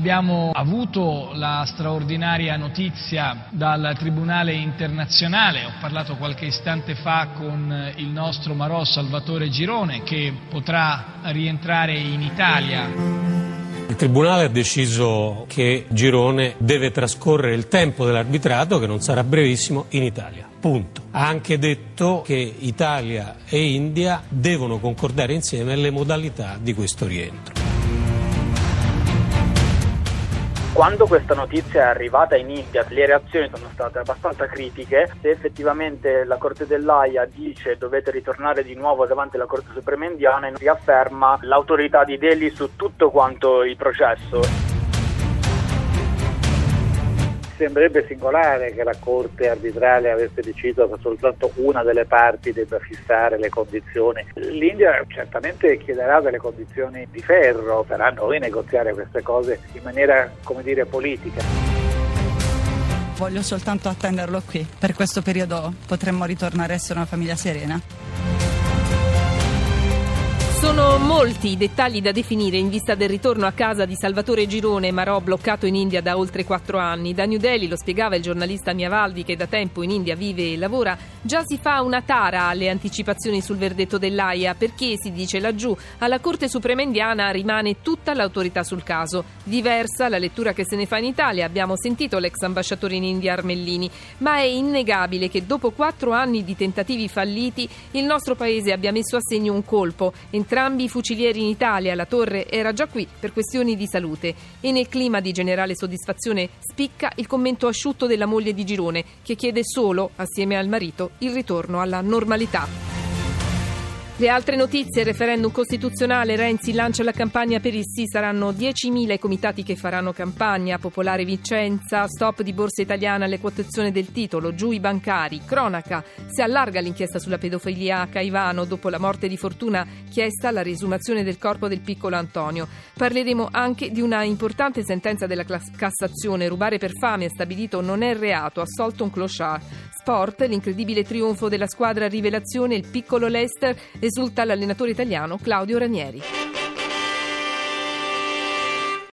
Abbiamo avuto la straordinaria notizia dal Tribunale internazionale, ho parlato qualche istante fa con il nostro Marò Salvatore Girone che potrà rientrare in Italia. Il Tribunale ha deciso che Girone deve trascorrere il tempo dell'arbitrato, che non sarà brevissimo, in Italia. Punto. Ha anche detto che Italia e India devono concordare insieme le modalità di questo rientro. Quando questa notizia è arrivata in India le reazioni sono state abbastanza critiche, se effettivamente la Corte dell'AIA dice dovete ritornare di nuovo davanti alla Corte Suprema indiana riafferma l'autorità di Delhi su tutto quanto il processo sembrerebbe singolare che la Corte arbitrale avesse deciso che soltanto una delle parti debba fissare le condizioni. L'India certamente chiederà delle condizioni di ferro, sarà a noi negoziare queste cose in maniera, come dire, politica. Voglio soltanto attenderlo qui. Per questo periodo potremmo ritornare a essere una famiglia serena. Sono molti i dettagli da definire in vista del ritorno a casa di Salvatore Girone, Marò bloccato in India da oltre quattro anni. Da New Delhi, lo spiegava il giornalista Miavaldi che da tempo in India vive e lavora, già si fa una tara alle anticipazioni sul verdetto dell'AIA perché, si dice laggiù, alla Corte Suprema indiana rimane tutta l'autorità sul caso. Diversa la lettura che se ne fa in Italia, abbiamo sentito l'ex ambasciatore in India Armellini, ma è innegabile che dopo quattro anni di tentativi falliti il nostro paese abbia messo a segno un colpo entrambi i fucilieri in Italia. La torre era già qui per questioni di salute e nel clima di generale soddisfazione spicca il commento asciutto della moglie di Girone che chiede solo, assieme al marito, il ritorno alla normalità. Le altre notizie, referendum costituzionale, Renzi lancia la campagna per il sì, saranno 10.000 i comitati che faranno campagna, Popolare Vicenza, stop di Borsa Italiana alle quotazioni del titolo, giù i bancari, cronaca, si allarga l'inchiesta sulla pedofilia a Caivano. Dopo la morte di Fortuna chiesta la riesumazione del corpo del piccolo Antonio. Parleremo anche di una importante sentenza della Cassazione, rubare per fame è stabilito non è reato, assolto un clochard. Sport, l'incredibile trionfo della squadra rivelazione, il piccolo Leicester, esulta l'allenatore italiano Claudio Ranieri.